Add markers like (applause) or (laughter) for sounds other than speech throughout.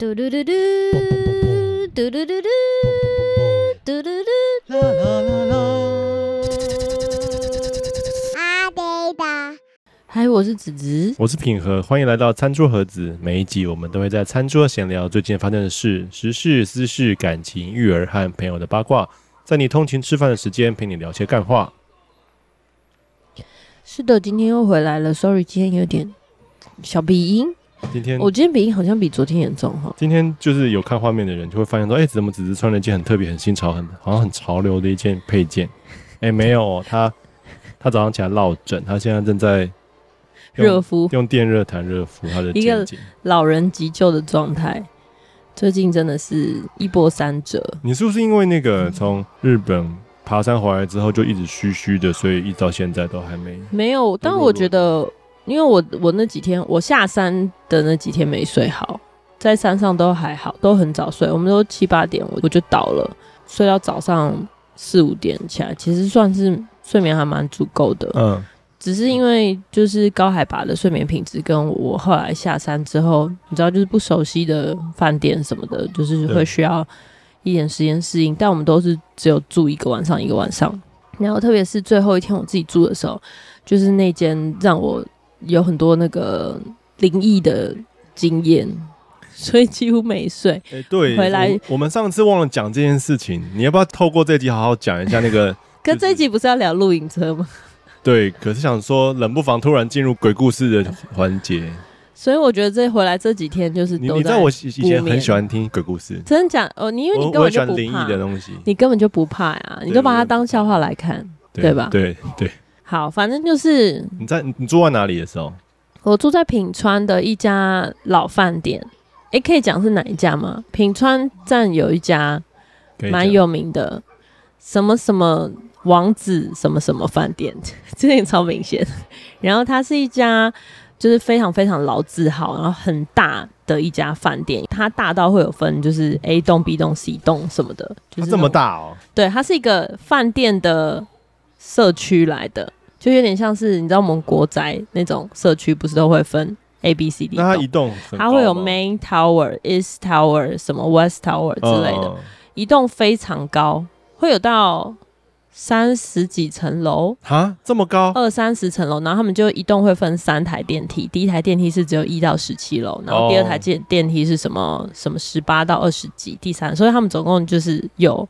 嘟嘟嘟嘟，嘟嘟嘟嘟，嘟嘟嘟，啦啦啦啦。阿呆的，嗨，我是子子，我是品和，欢迎来到餐桌盒子。每一集我们都会在餐桌闲聊最近发生的事、时事、私事、感情、育儿和朋友的八卦，在你通勤吃饭的时间陪你聊些干话。是的，今天又回来了，sorry，今天有点小鼻音。今天我今天鼻音好像比昨天严重哈。今天就是有看画面的人就会发现说，哎、欸，怎么只是穿了一件很特别、很新潮、很好像很潮流的一件配件？哎、欸，没有、哦，他他早上起来落枕，他现在正在热敷，用电热毯热敷他的。一个老人急救的状态，最近真的是一波三折。你是不是因为那个从日本爬山回来之后就一直虚虚的，所以一直到现在都还没没有？但我觉得。因为我我那几天我下山的那几天没睡好，在山上都还好，都很早睡，我们都七八点我我就倒了，睡到早上四五点起来，其实算是睡眠还蛮足够的。嗯，只是因为就是高海拔的睡眠品质，跟我后来下山之后，你知道就是不熟悉的饭店什么的，就是会需要一点时间适应。但我们都是只有住一个晚上一个晚上，然后特别是最后一天我自己住的时候，就是那间让我。有很多那个灵异的经验，(laughs) 所以几乎没睡。哎、欸，对，回来我，我们上次忘了讲这件事情，你要不要透过这集好好讲一下那个？(laughs) 可这一集不是要聊露营车吗？(laughs) 对，可是想说冷不防突然进入鬼故事的环节，所以我觉得这回来这几天就是你，你知道我以前很喜欢听鬼故事，真的假哦？你因为你根本就不怕灵异的东西，你根本就不怕呀，你就把它当笑话来看，对，对吧？对对。好，反正就是你在你住在哪里的时候，我住在品川的一家老饭店。哎、欸，可以讲是哪一家吗？品川站有一家蛮有名的，什么什么王子什么什么饭店，(laughs) 这点超明显。然后它是一家就是非常非常老字号，然后很大的一家饭店。它大到会有分，就是 A 栋、B 栋、C 栋什么的，就是这么大哦。对，它是一个饭店的社区来的。就有点像是你知道我们国宅那种社区，不是都会分 A、B、C、D？那它一栋它会有 Main Tower、East Tower、什么 West Tower 之类的，一、嗯、栋非常高，会有到三十几层楼啊，这么高，二三十层楼。然后他们就一栋会分三台电梯，第一台电梯是只有一到十七楼，然后第二台电电梯是什么什么十八到二十几，第三，所以他们总共就是有。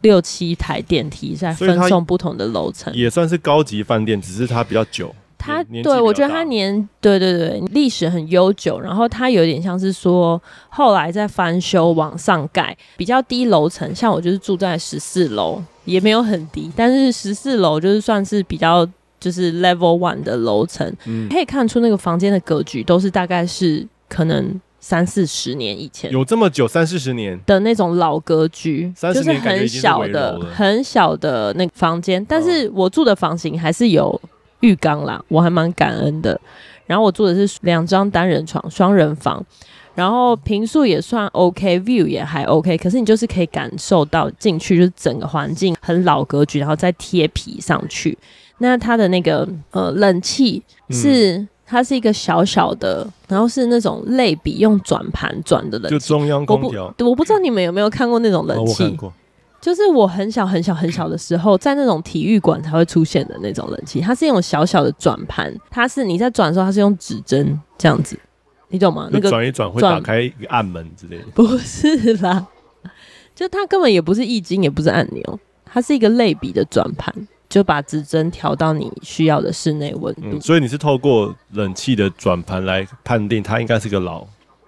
六七台电梯在分送不同的楼层，也算是高级饭店，只是它比较久。它对我觉得它年对对对历史很悠久，然后它有点像是说后来在翻修往上盖，比较低楼层，像我就是住在十四楼，也没有很低，但是十四楼就是算是比较就是 level one 的楼层，嗯，可以看出那个房间的格局都是大概是可能。三四十年以前，有这么久，三四十年的那种老格局，就是很小的、很小的那个房间。但是我住的房型还是有浴缸啦，我还蛮感恩的。然后我住的是两张单人床，双人房，然后平数也算 OK，view 也还 OK。可是你就是可以感受到进去就是整个环境很老格局，然后再贴皮上去。那它的那个呃冷气是。嗯它是一个小小的，然后是那种类比用转盘转的冷气，就中央空调。我不，知道你们有没有看过那种冷气，哦，就是我很小很小很小的时候，在那种体育馆才会出现的那种冷气。它是那种小小的转盘，它是你在转的时候，它是用指针这样子，你懂吗？那个转一转会打开一个暗门之类的，不是啦，(laughs) 就它根本也不是易经，也不是按钮，它是一个类比的转盘。就把指针调到你需要的室内温度。嗯，所以你是透过冷气的转盘来判定它应该是个老？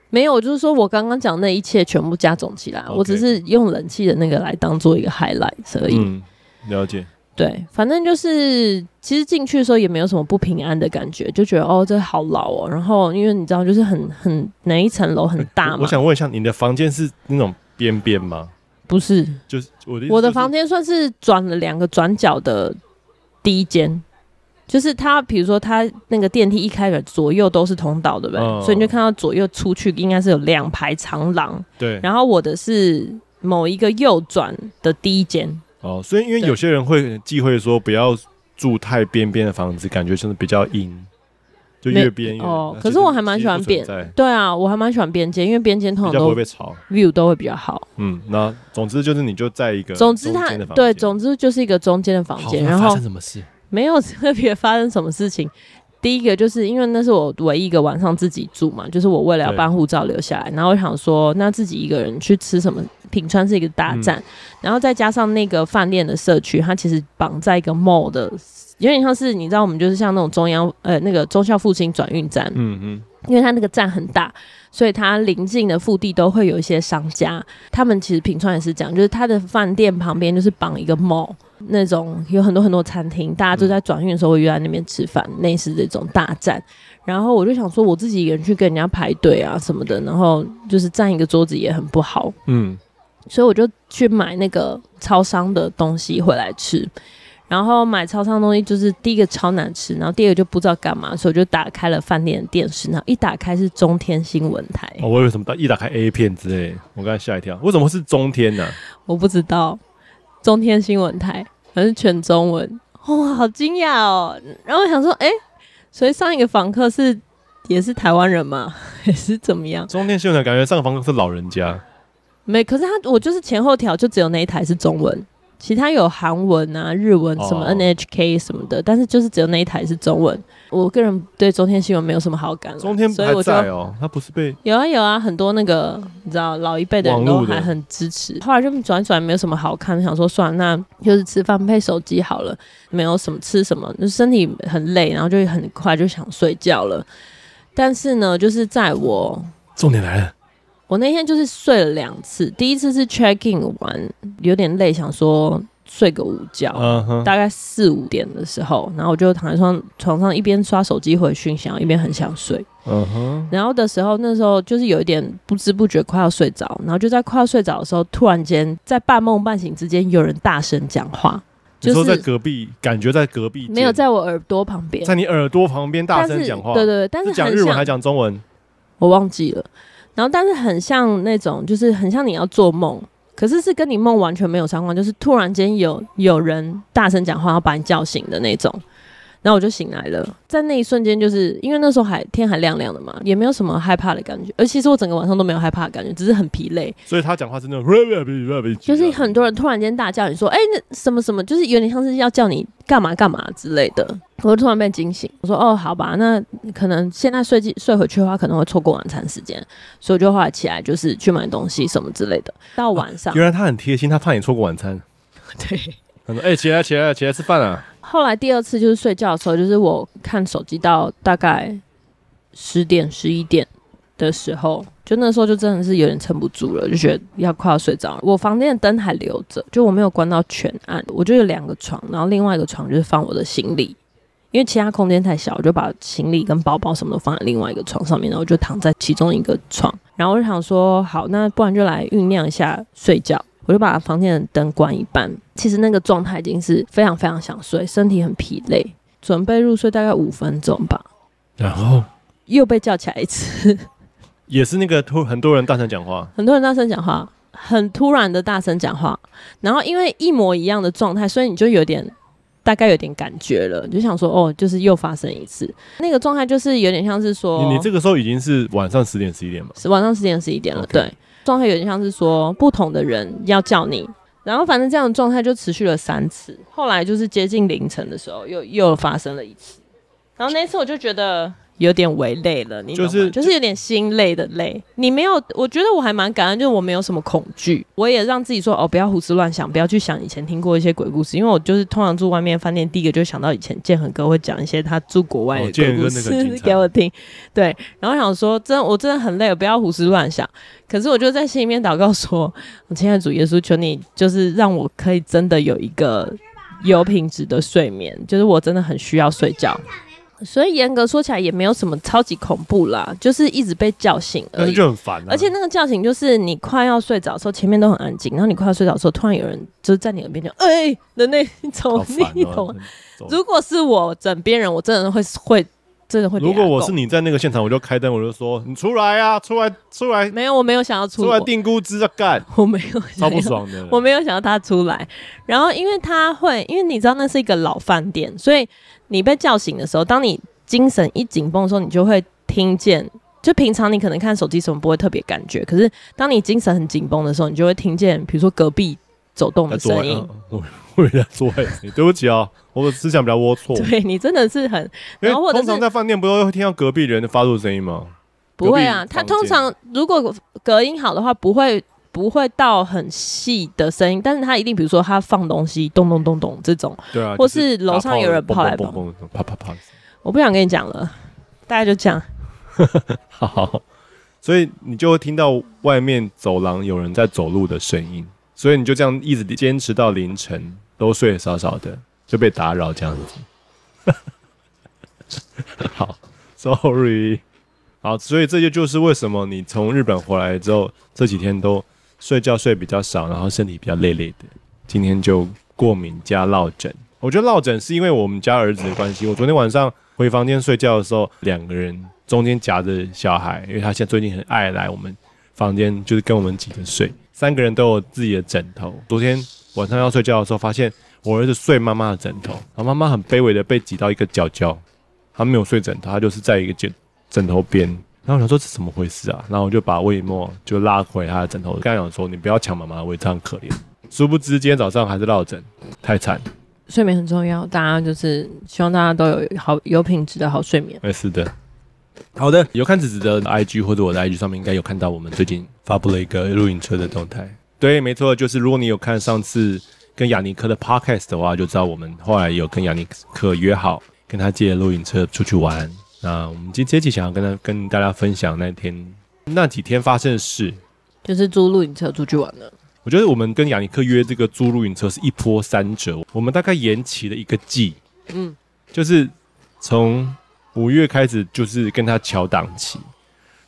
没有，就是说我刚刚讲那一切全部加总起来，Okay. 我只是用冷气的那个来当做一个 highlight 而已。嗯，了解。对，反正就是其实进去的时候也没有什么不平安的感觉，就觉得哦，这好老哦。然后因为你知道，就是很很哪一层楼很大嘛。我想问一下，你的房间是那种边边吗？不是，就是我的我的房间算是转了两个转角的第一间，就是他，比如说他那个电梯一开始左右都是通道，对不对？哦、所以你就看到左右出去应该是有两排长廊。对，然后我的是某一个右转的第一间。哦，所以因为有些人会忌讳说不要住太边边的房子，感觉就是比较阴。就越边缘哦。可是我还蛮喜欢边，对啊，我还蛮喜欢边间，因为边间通常都不会被吵，view 都会比较好。嗯，那总之就是你就在一个总之它对，总之就是一个中间的房间。然后发生什么事？没有特别发生什么事情。第一个就是因为那是我唯一一个晚上自己住嘛，就是我为了要办护照留下来，然后我想说，那自己一个人去吃什么？品川是一个大站，嗯、然后再加上那个饭店的社区，它其实绑在一个 mall 的，有点像是你知道，我们就是像那种中央呃那个忠孝复兴转运站，嗯嗯，因为它那个站很大，所以它临近的腹地都会有一些商家，他们其实品川也是这样，就是它的饭店旁边就是绑一个 mall。那种有很多很多餐厅，大家都在转运的时候会约在那边吃饭，类似这种大战。然后我就想说，我自己一个人去跟人家排队啊什么的，然后就是占一个桌子也很不好。嗯，所以我就去买那个超商的东西回来吃。然后买超商的东西就是第一个超难吃，然后第二个就不知道干嘛，所以我就打开了饭店的电视，然后一打开是中天新闻台。哦，我以为什么？一打开 A 片之类，我刚才吓一跳。为什么是中天呢？我不知道。中天新闻台还是全中文，哇，好惊讶哦！然后我想说，哎、欸，所以上一个房客是也是台湾人吗？(laughs) 还是怎么样？中天新闻台感觉上个房客是老人家，没，可是他我就是前后调，就只有那一台是中文。其他有韩文啊、日文什么 NHK 什么的，oh. 但是就是只有那一台是中文。我个人对中天新闻没有什么好感。中天在哦，他不是被有啊有啊，很多那个你知道老一辈的人都还很支持。后来就转转没有什么好看，想说算了，那就是吃饭配手机好了，没有什么吃什么，就身体很累，然后就很快就想睡觉了。但是呢，就是在我重点来了。我那天就是睡了两次，第一次是 check in 完有点累，想说睡个午觉，uh huh. 大概四五点的时候，然后我就躺在床床上一边刷手机回讯息，一边很想睡。Uh huh. 然后的时候那时候就是有一点不知不觉快要睡着，然后就在快要睡着的时候，突然间在半梦半醒之间有人大声讲话，就是说在隔壁，感觉在隔壁，没有在我耳朵旁边，在你耳朵旁边大声讲话，对对对，但是讲日文还讲中文，我忘记了。然后，但是很像那种，就是很像你要做梦，可是是跟你梦完全没有相关，就是突然间有有人大声讲话要把你叫醒的那种。然后我就醒来了，在那一瞬间，就是因为那时候还天还亮亮的嘛，也没有什么害怕的感觉。而其实我整个晚上都没有害怕的感觉，只是很疲累。所以他讲话是那种，(laughs) 就是很多人突然间大叫你说：“哎、欸，那什么什么，就是有点像是要叫你干嘛干嘛之类的。”我就突然被惊醒，我说：“哦，好吧，那可能现在睡睡回去的话，可能会错过晚餐时间。”所以我就后来起来，就是去买东西什么之类的。到晚上，啊、原来他很贴心，他怕你错过晚餐。(laughs) 对，他说：“哎、欸，起来，起来，起来吃饭啊！”后来第二次就是睡觉的时候，就是我看手机到大概十点十一点的时候，就那时候就真的是有点撑不住了，就觉得要快要睡着了。我房间的灯还留着，就我没有关到全暗。我就有两个床，然后另外一个床就是放我的行李，因为其他空间太小，我就把行李跟包包什么都放在另外一个床上面，然后我就躺在其中一个床。然后我就想说，好，那不然就来酝酿一下睡觉。我就把房间的灯关一半，其实那个状态已经是非常非常想睡，身体很疲累，准备入睡大概五分钟吧，然后又被叫起来一次，也是那个突很多人大声讲话，很多人大声讲话，很突然的大声讲话，然后因为一模一样的状态，所以你就有点大概有点感觉了，就想说哦，就是又发生一次，那个状态就是有点像是说，你，你这个时候已经是晚上十点十一点嘛？是晚上十点十一点了.对。状态有点像是说，不同的人要叫你，然后反正这样的状态就持续了三次，后来就是接近凌晨的时候，又又发生了一次，然后那次我就觉得。有点为累了，你？就是就是有点心累的累。你没有，我觉得我还蛮感恩，就是我没有什么恐惧，我也让自己说哦，不要胡思乱想，不要去想以前听过一些鬼故事，因为我就是通常住外面饭店，第一个就想到以前建恒哥会讲一些他住国外的鬼故事、哦、给我听。对，然后想说真的，我真的很累，不要胡思乱想。可是我就在心里面祷告说，我 (laughs) 亲爱的主耶稣，求你就是让我可以真的有一个有品质的睡眠，就是我真的很需要睡觉。所以严格说起来也没有什么超级恐怖啦，就是一直被叫醒而已，很烦啊。而且那个叫醒就是你快要睡着的时候，前面都很安静，然后你快要睡着的时候，突然有人就是在你耳边就“哎、欸”的那种，你懂？如果是我枕边人，我真的会会真的会。如果我是你在那个现场，我就开灯，我就说：“你出来啊，出来，出来！”没有，我没有想要出来。出来定估值啊干，我没有，超不爽的。(laughs) 我没有想要他出来，然后因为他会，因为你知道那是一个老饭店，所以。你被叫醒的时候，当你精神一紧绷的时候，你就会听见。就平常你可能看手机什么不会特别感觉，可是当你精神很紧绷的时候，你就会听见，比如说隔壁走动的声音。我我在做爱，对不起啊，我的思想比较龌龊。对你真的是很，然后或者通常在饭店不都会听到隔壁人的发出声音吗？不会啊，他通常如果隔音好的话，不会不会到很细的声音，但是他一定比如说他放东西咚咚咚咚这种，对啊，或是楼上有人跑来跑，啪啪啪。我不想跟你讲了，大家就这样。(laughs) 好，所以你就会听到外面走廊有人在走路的声音，所以你就这样一直坚持到凌晨，都睡少少的，就被打扰这样子。(laughs) 好，sorry。好，所以这就就是为什么你从日本回来之后，这几天都睡觉睡比较少，然后身体比较累累的。今天就过敏加落枕，我觉得落枕是因为我们家儿子的关系。我昨天晚上回房间睡觉的时候，两个人。中间夹着小孩，因为他现在最近很爱来我们房间，就是跟我们挤着睡。三个人都有自己的枕头。昨天晚上要睡觉的时候，发现我儿子睡妈妈的枕头，然后妈妈很卑微的被挤到一个角角，他没有睡枕头，他就是在一个枕枕头边。然后我想说这是怎么回事啊？然后我就把魏墨就拉回他的枕头，刚想说你不要抢妈妈的位，这样可怜。殊不知今天早上还是落枕，太惨。睡眠很重要，大家就是希望大家都有好有品质的好睡眠。没事的。好的，有看子子的 IG 或者我的 IG 上面应该有看到我们最近发布了一个露营车的动态。对，没错，就是如果你有看上次跟雅尼克的 Podcast 的话，就知道我们后来有跟雅尼克约好跟他借露营车出去玩。那我们今天这期想要跟他跟大家分享那天那几天发生的事，就是租露营车出去玩了。我觉得我们跟雅尼克约这个租露营车是一波三折，我们大概延期了一个季，嗯，就是从。五月开始就是跟他调档期，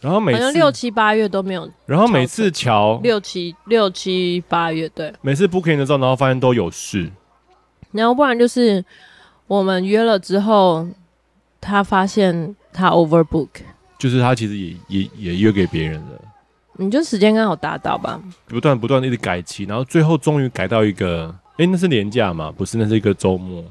然后每次六七八月都没有，然后每次调六七六七八月对，每次 booking 的时候，然后发现都有事，然后不然就是我们约了之后，他发现他 overbook，就是他其实也也也约给别人了，你就时间刚好达到吧，不断不断的一直改期，然后最后终于改到一个，哎，那是年假嘛？不是，那是一个周末。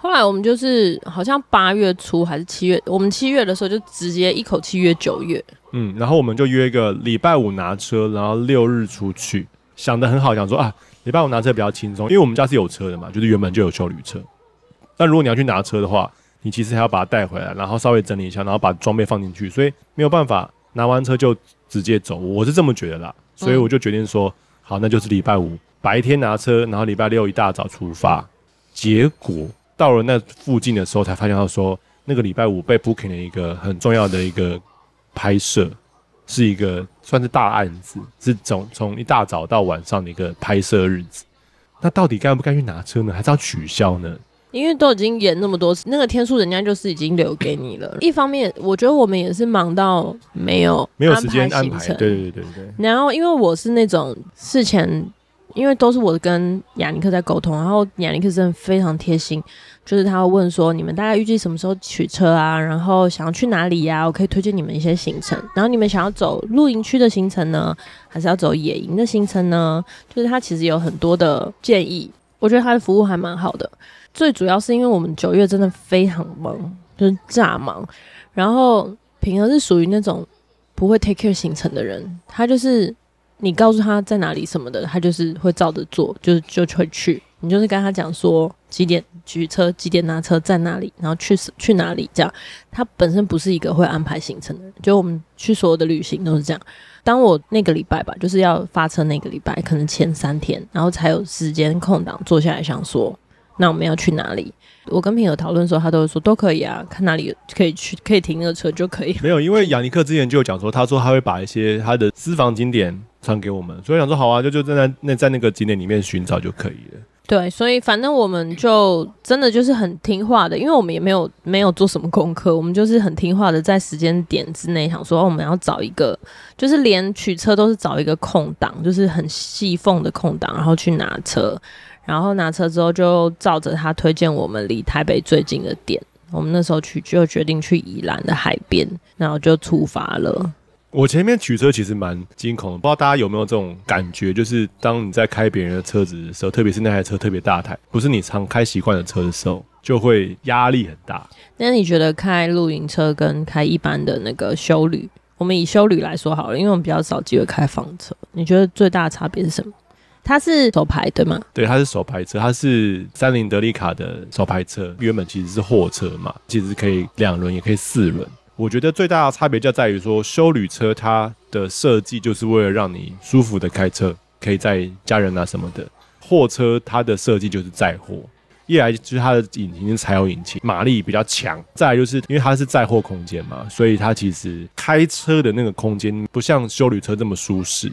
后来我们就是好像八月初还是七月，我们七月的时候就直接一口气约九月。嗯，然后我们就约一个礼拜五拿车，然后六日出去，想的很好，想说啊，礼拜五拿车比较轻松，因为我们家是有车的嘛，就是原本就有修旅车。但如果你要去拿车的话，你其实还要把它带回来，然后稍微整理一下，然后把装备放进去，所以没有办法拿完车就直接走。我是这么觉得啦，所以我就决定说，好，那就是礼拜五白天拿车，然后礼拜六一大早出发。结果。到了那附近的时候，才发现到说，那个礼拜五被 booking 了一个很重要的一个拍摄，是一个算是大案子，是从从一大早到晚上的一个拍摄日子。那到底该不该去拿车呢？还是要取消呢？因为都已经演那么多次，那个天数人家就是已经留给你了。一方面，我觉得我们也是忙到没有没有时间安排。对对对对对。然后，因为我是那种事前。因为都是我跟亚尼克在沟通，然后亚尼克真的非常贴心，就是他会问说，你们大概预计什么时候取车啊？然后想要去哪里呀？我可以推荐你们一些行程。然后你们想要走露营区的行程呢，还是要走野营的行程呢？就是他其实有很多的建议，我觉得他的服务还蛮好的。最主要是因为我们九月真的非常忙，就是炸忙。然后平和是属于那种不会 take care 行程的人，他就是。你告诉他在哪里什么的，他就是会照着做，就就会去。你就是跟他讲说几点取车，几点拿车在哪里，然后去去哪里这样。他本身不是一个会安排行程的人，就我们去所有的旅行都是这样。当我那个礼拜吧，就是要发车那个礼拜，可能前三天，然后才有时间空档坐下来想说，那我们要去哪里？我跟平友讨论的时候，他都会说都可以啊，看哪里可以去，可以停那个车就可以。没有，因为雅尼克之前就有讲说，他说他会把一些他的私房景点传给我们，所以想说好啊，就就在那那在那个景点里面寻找就可以了。对，所以反正我们就真的就是很听话的，因为我们也没有没有做什么功课，我们就是很听话的，在时间点之内想说，我们要找一个，就是连取车都是找一个空档，就是很细缝的空档，然后去拿车。然后拿车之后，就照着他推荐我们离台北最近的点。我们那时候去就决定去宜兰的海边，然后就出发了。我前面取车其实蛮惊恐的，不知道大家有没有这种感觉，就是当你在开别人的车子的时候，特别是那台车特别大台，不是你常开习惯的车的时候，就会压力很大。那你觉得开露营车跟开一般的那个修旅，我们以修旅来说好了，因为我们比较少机会开房车，你觉得最大的差别是什么？它是手排对吗？对，它是手排车，它是三菱德利卡的手排车，原本其实是货车嘛，其实可以两轮也可以四轮。我觉得最大的差别就在于说，休旅车它的设计就是为了让你舒服的开车，可以载家人啊什么的。货车它的设计就是载货，一来就是它的引擎是柴油引擎，马力比较强；再来就是因为它是载货空间嘛，所以它其实开车的那个空间不像休旅车这么舒适，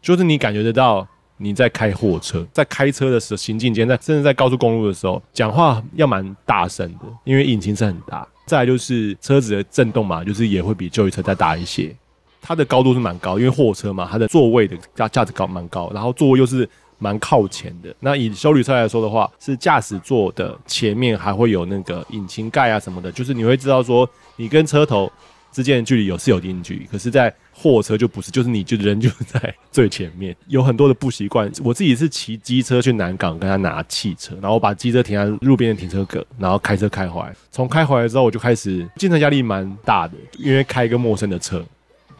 就是你感觉得到。你在开货车，在开车的时候，行进间，在甚至在高速公路的时候，讲话要蛮大声的，因为引擎是很大。再来就是车子的震动嘛，就是也会比休旅车再大一些。它的高度是蛮高，因为货车嘛，它的座位的价价值高蛮高，然后座位又是蛮靠前的。那以修理车来说的话，是驾驶座的前面还会有那个引擎盖啊什么的，就是你会知道说你跟车头之间的距离有是有一定距离，可是，在货车就不是，就是你就人就在最前面，有很多的不习惯。我自己是骑机车去南港跟他拿汽车，然后我把机车停在路边的停车格，然后开车开回来。从开回来之后，我就开始精神压力蛮大的，因为开一个陌生的车。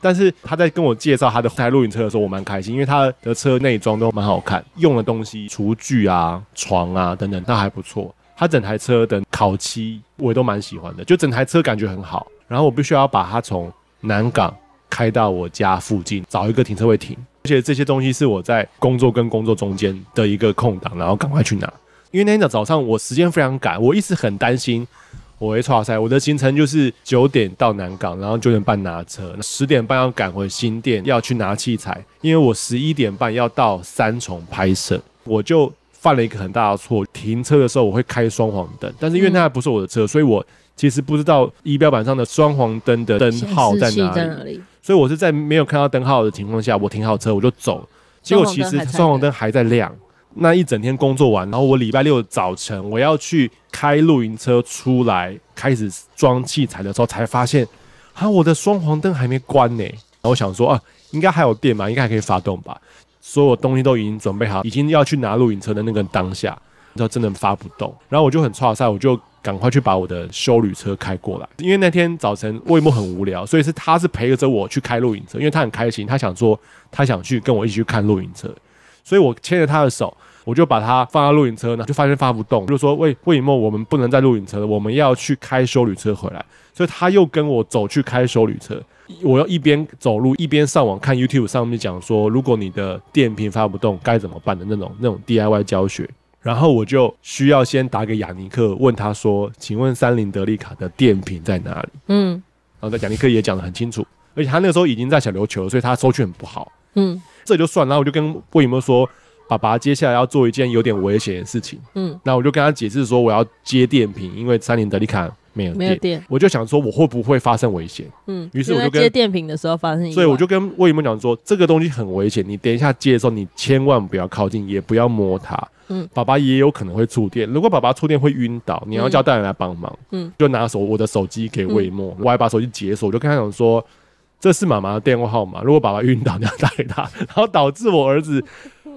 但是他在跟我介绍他的台露营车的时候，我蛮开心，因为他的车内装都蛮好看，用的东西厨具啊、床啊等等，那还不错。他整台车的烤漆我也都蛮喜欢的，就整台车感觉很好。然后我必须要把它从南港开到我家附近，找一个停车位停。而且这些东西是我在工作跟工作中间的一个空档，然后赶快去拿。因为那天早上我时间非常赶，我一直很担心我会错赛。我的行程就是九点到南港，然后九点半拿车，十点半要赶回新店要去拿器材，因为我十一点半要到三重拍摄，我就犯了一个很大的错。停车的时候我会开双黄灯，但是因为那还不是我的车，所以我。其实不知道仪表板上的双黄灯的灯号在哪里，哪里，所以我是在没有看到灯号的情况下，我停好车我就走。结果其实双黄灯还在亮。那一整天工作完，然后我礼拜六早晨我要去开露营车出来开始装器材的时候，才发现啊，我的双黄灯还没关呢。然后我想说啊，应该还有电吧，应该还可以发动吧。所有东西都已经准备好，已经要去拿露营车的那个当下，你知道真的发不动。然后我就很挫赛，我就。赶快去把我的修旅车开过来，因为那天早晨魏末很无聊，所以是他是陪着我去开露营车，因为他很开心，他想说他想去跟我一起去看露营车，所以我牵着他的手，我就把他放到露营车呢，就发现发不动，就说魏魏末，我们不能在露营车了，我们要去开修旅车回来，所以他又跟我走去开修旅车，我要一边走路一边上网看 YouTube 上面讲说，如果你的电瓶发不动该怎么办的那种那种 DIY 教学。然后我就需要先打给雅尼克，问他说：“请问三菱德利卡的电瓶在哪里？”嗯，然后在雅尼克也讲得很清楚，而且他那个时候已经在小琉球，所以他收据很不好。嗯，这就算。然后我就跟魏某说：“爸爸接下来要做一件有点危险的事情。”嗯，那我就跟他解释说：“我要接电瓶，因为三菱德利卡没有电。没有电。”我就想说我会不会发生危险？嗯，于是我就跟接电瓶的时候发生，所以我就跟魏梦讲说：“这个东西很危险，你等一下接的时候，你千万不要靠近，也不要摸它。”嗯，爸爸也有可能会触电。如果爸爸触电会晕倒，你要叫大人来帮忙。嗯，就拿手我的手机给魏梦，嗯、我还把手机解锁，我就跟他讲说，这是妈妈的电话号码。如果爸爸晕倒，你要打给他，然后导致我儿子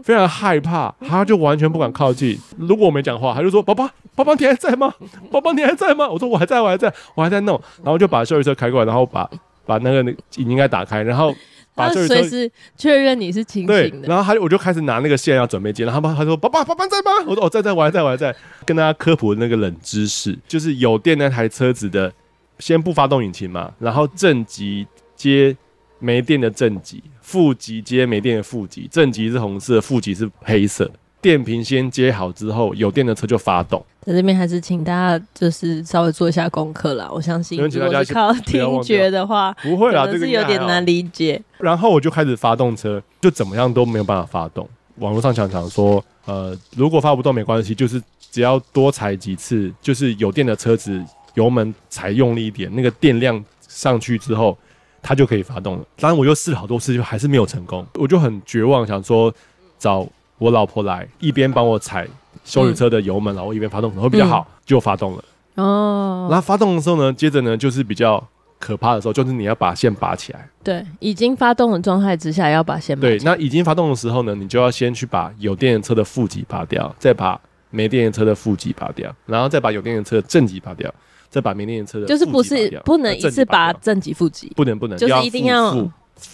非常害怕，他就完全不敢靠近。如果我没讲话，他就说：“爸爸，爸爸你还在吗？(laughs) 爸爸你还在吗？”我说：“我还在，我还在，我还在弄。”然后就把休旅车开过来，然后把把那个引擎盖打开，然后。他随时确认你是清醒的，然后他我就开始拿那个线要准备接，然后他他说：“爸爸，爸爸在吗？”我说：“哦，在在，我还在，我还在。”跟大家科普那个冷知识，就是有电那台车子的，先不发动引擎嘛，然后正极接没电的正极，负极接没电的负极，正极是红色，负极是黑色。电瓶先接好之后，有电的车就发动。在这边还是请大家就是稍微做一下功课啦。我相信如果是靠听觉的话，不会啦，这个是有点难理解。然后我就开始发动车，就怎么样都没有办法发动。网络上常常说，呃，如果发不动没关系，就是只要多踩几次，就是有电的车子油门踩用力一点，那个电量上去之后，它就可以发动了。当然我又试了好多次，就还是没有成功，我就很绝望，想说找。我老婆来一边帮我踩修理车的油门，然后一边发动可能会比较好，嗯、就发动了。哦，然后发动的时候呢，接着呢就是比较可怕的时候，就是你要把线拔起来。对，已经发动的状态之下要把线拔起来。对，那已经发动的时候呢，你就要先去把有电的车的负极拔掉，再把没电的车的负极拔掉，然后再把有电的车的正极拔掉，再把明天的车的就是不是不能一次把正极负极，不能不能，就是一定要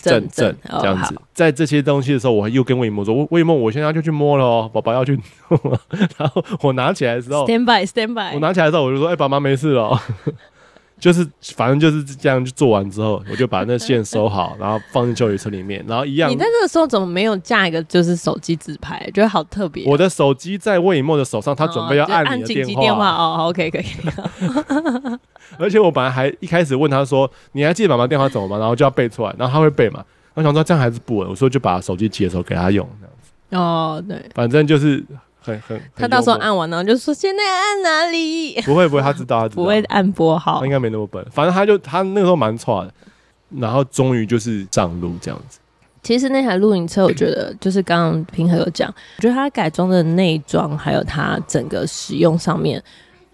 正正这样子。在这些东西的时候，我又跟魏梦说：“魏梦，我现在就去摸了哦，宝宝要去。(laughs) ”然后我拿起来的时候，stand by stand by，我拿起来的时候我就说：“哎，爸妈没事了。”就是反正就是这样，就做完之后，我就把那线收好，然后放进休旅车里面，然后一样。你在这个时候怎么没有架一个就是手机自拍？觉得好特别。我的手机在魏以沫的手上，他准备要按你的电话。电话哦，OK 可以。(laughs) 而且我本来还一开始问他说：“你还记得妈妈电话怎么吗？”然后就要背出来，然后他会背嘛。我想说这样还是不稳，我说就把手机接的时候给他用这样子。哦，对，反正就是。很很，他到时候按完呢，就说现在按哪里？(laughs) 不会不会，他知道他知道，不会按拨号，他应该没那么笨。反正他就他那个时候蛮差的，然后终于就是上路这样子。其实那台露营车，我觉得就是刚刚平和有讲，我觉得它改装的内装还有它整个使用上面，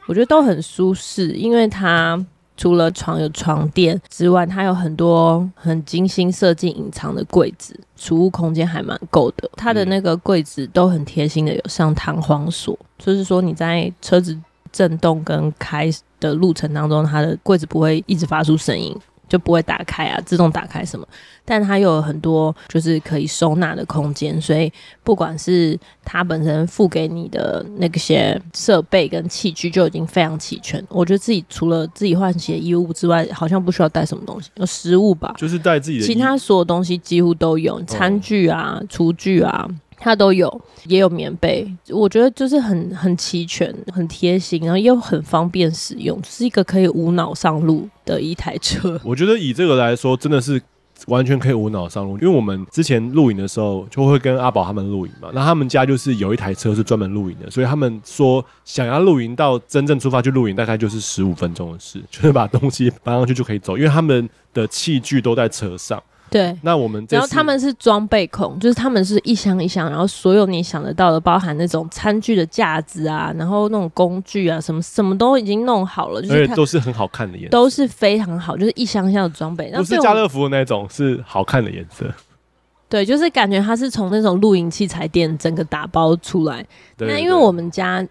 我觉得都很舒适，因为它。除了床有床垫之外，它有很多很精心设计、隐藏的柜子，储物空间还蛮够的。它的那个柜子都很贴心的有上弹簧锁，就是说你在车子震动跟开的路程当中，它的柜子不会一直发出声音。就不会打开啊，自动打开什么，但它又有很多就是可以收纳的空间，所以不管是它本身付给你的那些设备跟器具就已经非常齐全。我觉得自己除了自己换洗的衣物之外，好像不需要带什么东西，有食物吧，就是带自己的，其他所有东西几乎都有，餐具啊、厨具啊。它都有，也有棉被，我觉得就是很很齐全、很贴心，然后又很方便使用，是一个可以无脑上路的一台车。(laughs) 我觉得以这个来说，真的是完全可以无脑上路，因为我们之前露营的时候就会跟阿宝他们露营嘛，那他们家就是有一台车是专门露营的，所以他们说想要露营到真正出发去露营，大概就是十五分钟的事，就是把东西搬上去就可以走，因为他们的器具都在车上。对，那我们然后他们是装备控，就是他们是一箱一箱，然后所有你想得到的，包含那种餐具的架子啊，然后那种工具啊，什么什么都已经弄好了，就是都是很好看的颜色，都是非常好，就是一箱一箱的装备，不是家乐福的那种，是好看的颜色。对，就是感觉它是从那种露营器材店整个打包出来。那因为我们家，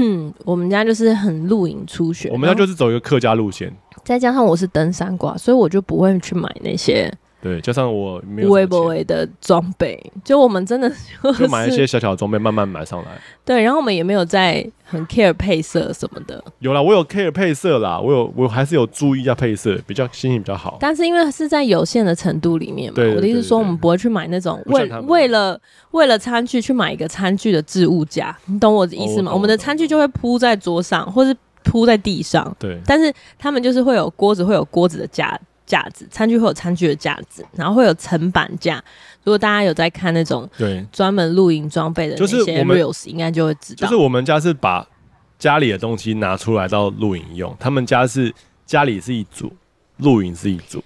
(clears throat) 我们家就是很露营初学，我们家就是走一个客家路线，再加上我是登山挂，所以我就不会去买那些。对，加上我没有微博的装备，就我们真的 (laughs) 就买一些小小的装备，慢慢买上来。对，然后我们也没有在很 care 配色什么的。有啦，我有 care 配色啦，我有，我还是有注意一下配色，比较心情比较好。但是因为是在有限的程度里面嘛，我的意思说，我们不会去买那种为为了为了餐具去买一个餐具的置物架，你懂我的意思吗？哦、我，我，我们的餐具就会铺在桌上，或是铺在地上。对，但是他们就是会有锅子，会有锅子的架。架子，餐具会有餐具的架子，然后会有层板架。如果大家有在看那种对专门露营装备的那些 reels，应该就会知道。就是我们家是把家里的东西拿出来到露营用，他们家是家里是一组，露营是一组。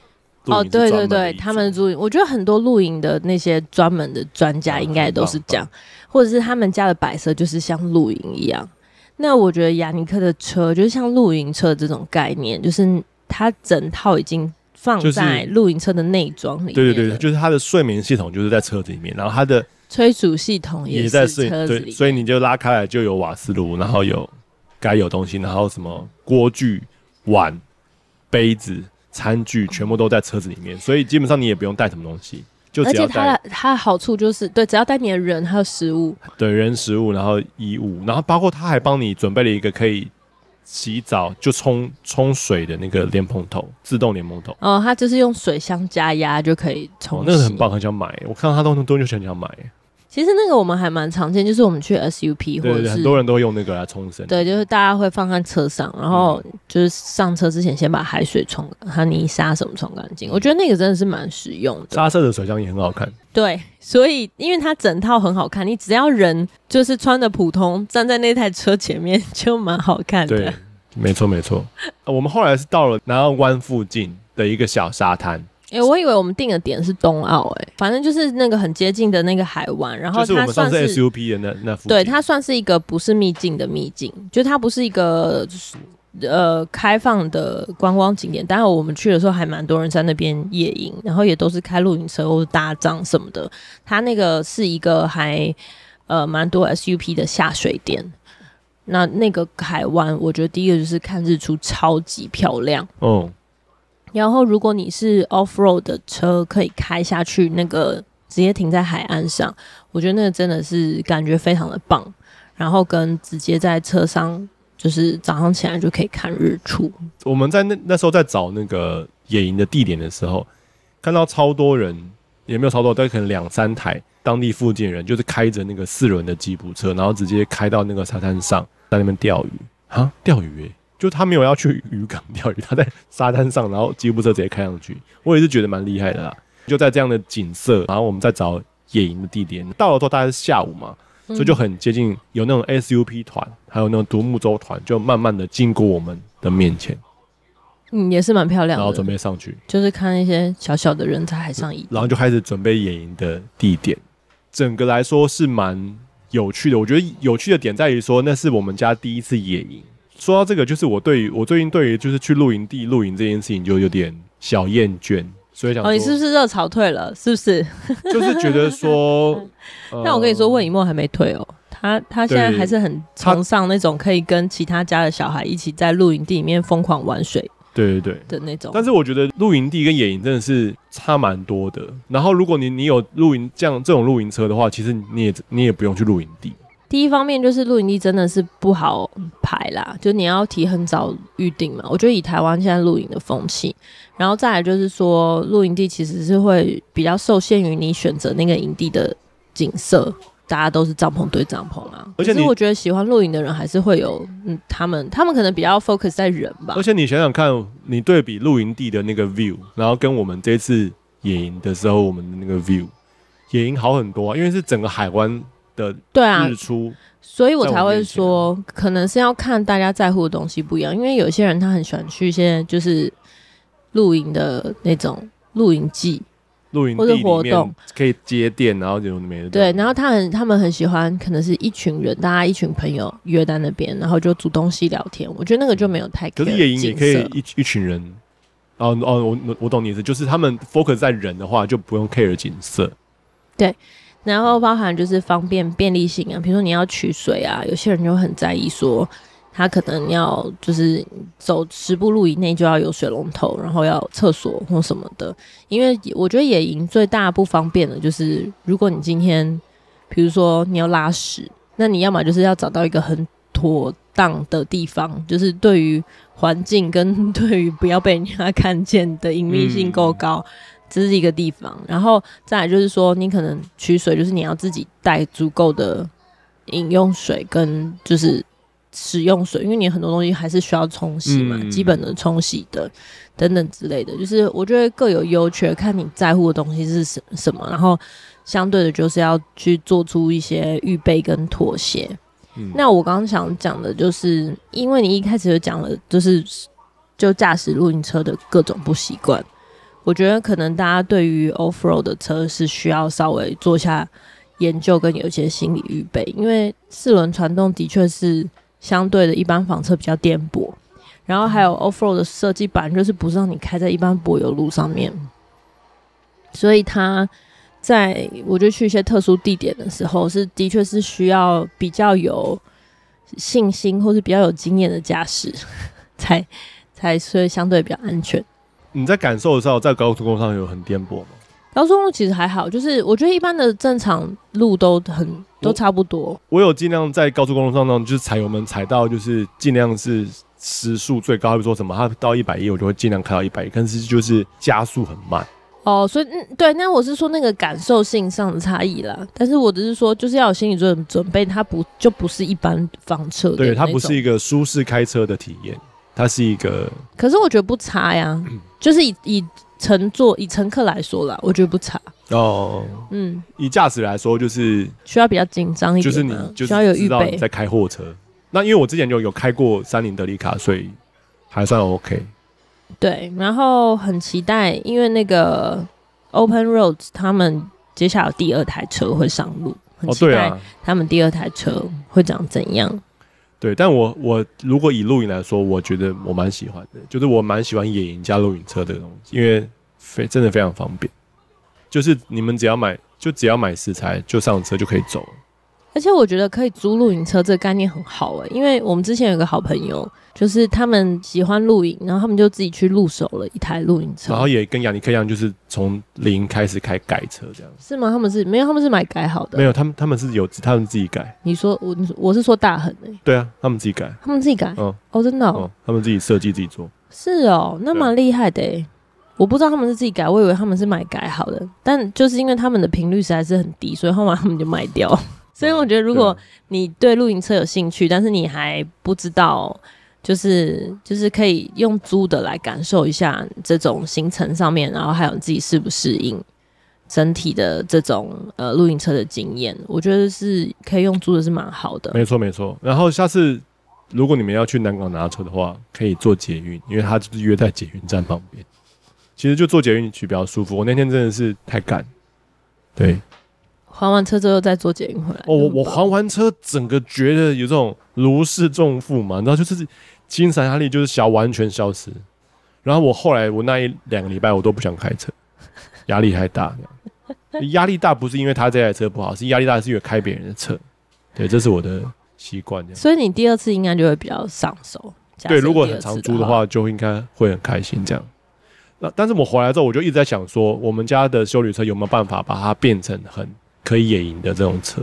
哦，对对对，他们露营，我觉得很多露营的那些专门的专家应该也都是这样，或者是他们家的摆设就是像露营一样。那我觉得雅尼克的车就是像露营车这种概念，就是它整套已经。放在露营车的内装里面，对对对，就是它的睡眠系统就是在车子里面，然后它的催煮系统也在车子里，所以你就拉开来就有瓦斯炉，然后有该有东西，然后什么锅具、碗、杯子、餐具全部都在车子里面，所以基本上你也不用带什么东西，就。而且它的它的好处就是，对，只要带你的人还有食物，对，人、食物，然后衣物，然后包括他还帮你准备了一个可以。洗澡就冲冲水的那个莲蓬头，自动莲蓬头。哦，它就是用水箱加压就可以冲、哦。那个很棒，很想买。我看到它都都就很想买。其实那个我们还蛮常见，就是我们去 SUP 或者是很多人都会用那个来冲身。对，就是大家会放在车上，然后就是上车之前先把海水冲，它泥沙什么冲干净。我觉得那个真的是蛮实用的。沙色的水箱也很好看。对，所以因为它整套很好看，你只要人就是穿的普通站在那台车前面就蛮好看的。对，没错没错。我们后来是到了南澳湾附近的一个小沙滩。哎、欸，我以为我们定的点是冬奥，哎，反正就是那个很接近的那个海湾，然后它算是 SUP 的那那附，对，它算是一个不是秘境的秘境，就它不是一个呃开放的观光景点。当然我们去的时候还蛮多人在那边夜营，然后也都是开露营车或者搭帐什么的。它那个是一个还呃蛮多 SUP 的下水点。那那个海湾，我觉得第一个就是看日出超级漂亮哦。然后如果你是 off road 的车，可以开下去，那个直接停在海岸上，我觉得那个真的是感觉非常的棒。然后跟直接在车上，就是早上起来就可以看日出。我们在那那时候在找那个野营的地点的时候，看到超多人，也没有超多，但可能两三台当地附近人，就是开着那个四轮的吉普车，然后直接开到那个沙滩上，在那边钓鱼啊，钓鱼诶、就他没有要去渔港钓鱼，他在沙滩上，然后吉普车直接开上去，我也是觉得蛮厉害的啦。就在这样的景色，然后我们再找野营的地点，到了之后大概是下午嘛，所以就很接近有那种 SUP 团，还有那种独木舟团，就慢慢的经过我们的面前，嗯，也是蛮漂亮的。然后准备上去，就是看一些小小的人在海上移，然后就开始准备野营的地点。整个来说是蛮有趣的，我觉得有趣的点在于说，那是我们家第一次野营。说到这个，就是我对于我最近对于就是去露营地露营这件事情就有点小厌倦，所以想说，哦，你是不是热潮退了？是不是？(laughs) 就是觉得说，那、呃、我跟你说，魏以沫还没退哦，他他现在还是很崇尚那种可以跟其他家的小孩一起在露营地里面疯狂玩水，对对对的那种。但是我觉得露营地跟野营真的是差蛮多的。然后如果你你有露营这样这种露营车的话，其实你也你也不用去露营地。第一方面就是露营地真的是不好排啦，就你要提很早预定嘛。我觉得以台湾现在露营的风气，然后再来就是说，露营地其实是会比较受限于你选择那个营地的景色，大家都是帐篷对帐篷啊。而且我觉得喜欢露营的人还是会有，嗯，他们他们可能比较 focus 在人吧。而且你想想看，你对比露营地的那个 view，然后跟我们这次野营的时候我们的那个 view，野营好很多啊，因为是整个海湾。的对啊，日出，所以我才会说，可能是要看大家在乎的东西不一样。因为有些人他很喜欢去一些就是露营的那种露营季、露营或者活动，可以接电，然后就没的。对，然后他很他们很喜欢，可能是一群人，大家一群朋友约在那边，然后就煮东西聊天。我觉得那个就没有太。可是野营也可以一一群人。哦哦，我我懂你意思，就是他们 focus 在人的话，就不用 care 景色。对。然后包含就是方便便利性啊，比如说你要取水啊，有些人就很在意说，他可能要就是走十步路以内就要有水龙头，然后要厕所或什么的。因为我觉得野营最大不方便的就是，如果你今天比如说你要拉屎，那你要么就是要找到一个很妥当的地方，就是对于环境跟 (laughs) 对于不要被人家看见的隐秘性够高。嗯这是一个地方，然后再来就是说，你可能取水，就是你要自己带足够的饮用水跟就是使用水，因为你很多东西还是需要冲洗嘛，嗯、基本的冲洗的等等之类的。就是我觉得各有优缺，看你在乎的东西是什什么，然后相对的就是要去做出一些预备跟妥协。嗯、那我刚刚想讲的就是，因为你一开始就讲了，就是就驾驶露营车的各种不习惯。我觉得可能大家对于 off-road 的车是需要稍微做下研究跟有一些心理预备，因为四轮传动的确是相对的一般房车比较颠簸，然后还有 off-road 的设计版就是不是让你开在一般柏油路上面，所以它在我觉得去一些特殊地点的时候是的确是需要比较有信心或是比较有经验的驾驶 (laughs) 才才所以相对比较安全。你在感受的时候，在高速公路上有很颠簸吗？高速公路其实还好，就是我觉得一般的正常路都很都差不多。我，我有尽量在高速公路上呢，就是踩油门踩到就是尽量是时速最高，比如说什么，它到一百一，我就会尽量开到一百一，但是就是加速很慢。哦，所以嗯，对，那我是说那个感受性上的差异啦。但是我只是说，就是要有心理准准备，它不就不是一般房车的，对，它不是一个舒适开车的体验。它是一个，可是我觉得不差呀，嗯、(clears throat) 就是以以乘坐以乘客来说啦，我觉得不差哦。嗯，以驾驶来说，就是需要比较紧张一点，就是你就是需要有预备在开货车。那因为我之前就有开过三菱德利卡，所以还算 OK。对，然后很期待，因为那个 Open Roads 他们接下来有第二台车会上路，很期待他们第二台车会长怎样。对，但我我如果以露营来说，我觉得我蛮喜欢的，就是我蛮喜欢野营加露营车这个东西，因为非真的非常方便，就是你们只要买，就只要买食材就上车就可以走了。而且我觉得可以租露营车这个概念很好哎、欸，因为我们之前有个好朋友，就是他们喜欢露营，然后他们就自己去入手了一台露营车，然后也跟雅尼克一样，就是从零开始开改车这样。是吗？他们是没有，他们是买改好的。没有，他们他们是有他们自己改。你说我我是说大横哎、欸。对啊，他们自己改。他们自己改。嗯。哦，真的、哦嗯。他们自己设计自己做。是哦，那蛮厉害的。我不知道他们是自己改，我以为他们是买改好的，但就是因为他们的频率实在是很低，所以后来他们就卖掉。所以我觉得，如果你对露营车有兴趣，但是你还不知道，就是就是可以用租的来感受一下这种行程上面，然后还有自己适不适应整体的这种呃露营车的经验，我觉得是可以用租的，是蛮好的。没错没错。然后下次如果你们要去南港拿车的话，可以坐捷运，因为它就是约在捷运站旁边。其实就坐捷运去比较舒服。我那天真的是太赶，对。还完车之后再坐捷运回来。哦，我我还完车，整个觉得有这种如释重负嘛，然后就是精神压力就是小完全消失。然后我后来我那一两个礼拜我都不想开车，压力太大。压力大不是因为他这台车不好，是压力大是因为开别人的车。对，这是我的习惯。所以你第二次应该就会比较上手。对，如果很常租的话，就应该会很开心这样。那但是我回来之后，我就一直在想说，我们家的修理车有没有办法把它变成很。可以野营的这种车，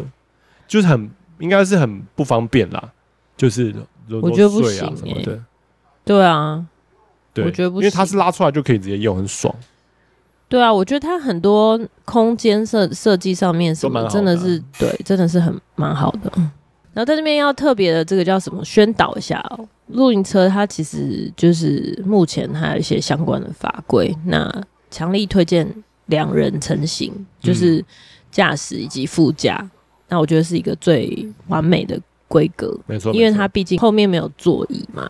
就是很应该是很不方便啦，就是我觉得不行什么的。对啊，对，我觉得不行，因为它是拉出来就可以直接用，很爽。对啊，我觉得它很多空间设设计上面什么真的是对，真的是很蛮好的。然后在这边要特别的这个叫什么宣导一下哦，露营车它其实就是目前还有一些相关的法规，那强力推荐两人成行，就是。嗯驾驶以及副驾，那我觉得是一个最完美的规格，没错，因为它毕竟后面没有座椅嘛，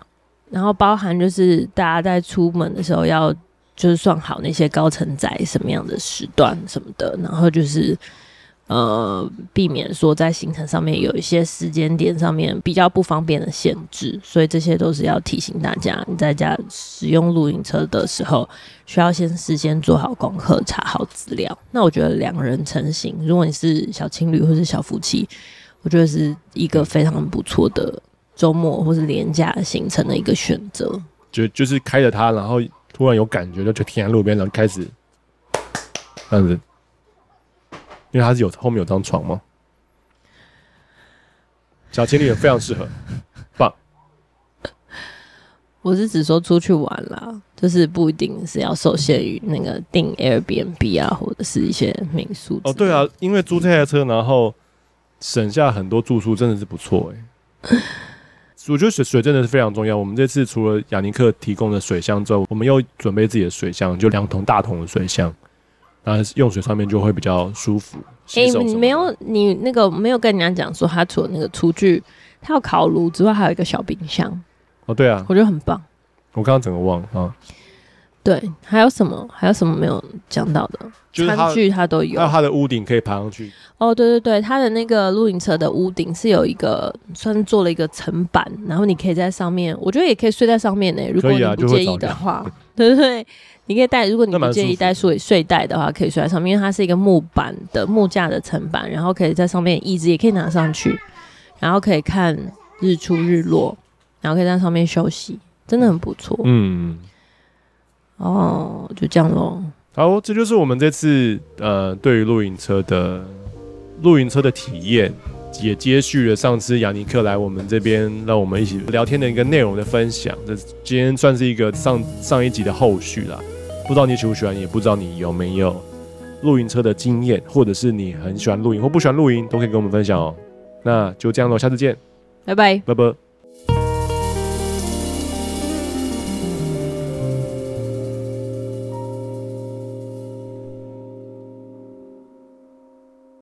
然后包含就是大家在出门的时候要就是算好那些高承载什么样的时段什么的，然后就是。呃，避免说在行程上面有一些时间点上面比较不方便的限制，所以这些都是要提醒大家，你在家使用露营车的时候，需要先事先做好功课，查好资料。那我觉得两人成行，如果你是小情侣或是小夫妻，我觉得是一个非常不错的周末或是廉价行程的一个选择。就就是开着它，然后突然有感觉，就就停在路边，然后开始这样子。因为它是有后面有张床吗？小情侣也非常适合，(laughs) 棒。我是只说出去玩啦，就是不一定是要受限于那个订 Airbnb 啊，或者是一些民宿。哦，对啊，因为租这台车，然后省下很多住宿，真的是不错哎。(laughs) 我觉得水水真的是非常重要。我们这次除了雅尼克提供的水箱之外，我们又准备自己的水箱，就两桶大桶的水箱。然后用水上面就会比较舒服。哎、欸，你没有你那个没有跟人家讲说，他除了那个厨具，他有烤炉之外，还有一个小冰箱。哦，对啊，我觉得很棒。我刚刚整个忘了啊。对，还有什么？还有什么没有讲到的？就是餐具它都有。还有它的屋顶可以爬上去。哦，对对对，它的那个露营车的屋顶是有一个，算是做了一个层板，然后你可以在上面，我觉得也可以睡在上面呢。如果你不介意的话，(laughs) 对对对。你可以带，如果你不介意带睡睡袋的话，可以睡在上面，因为它是一个木板的木架的层板，然后可以在上面，椅子也可以拿上去，然后可以看日出日落，然后可以在上面休息，真的很不错。嗯，哦，就这样喽。好，这就是我们这次呃对于露营车的露营车的体验。也接续了上次雅尼克来我们这边，让我们一起聊天的一个内容的分享。这今天算是一个上上一集的后续啦。不知道你喜不喜欢，也不知道你有没有露营车的经验，或者是你很喜欢露营或不喜欢露营，都可以跟我们分享哦。那就这样喽，下次见，拜拜，拜拜。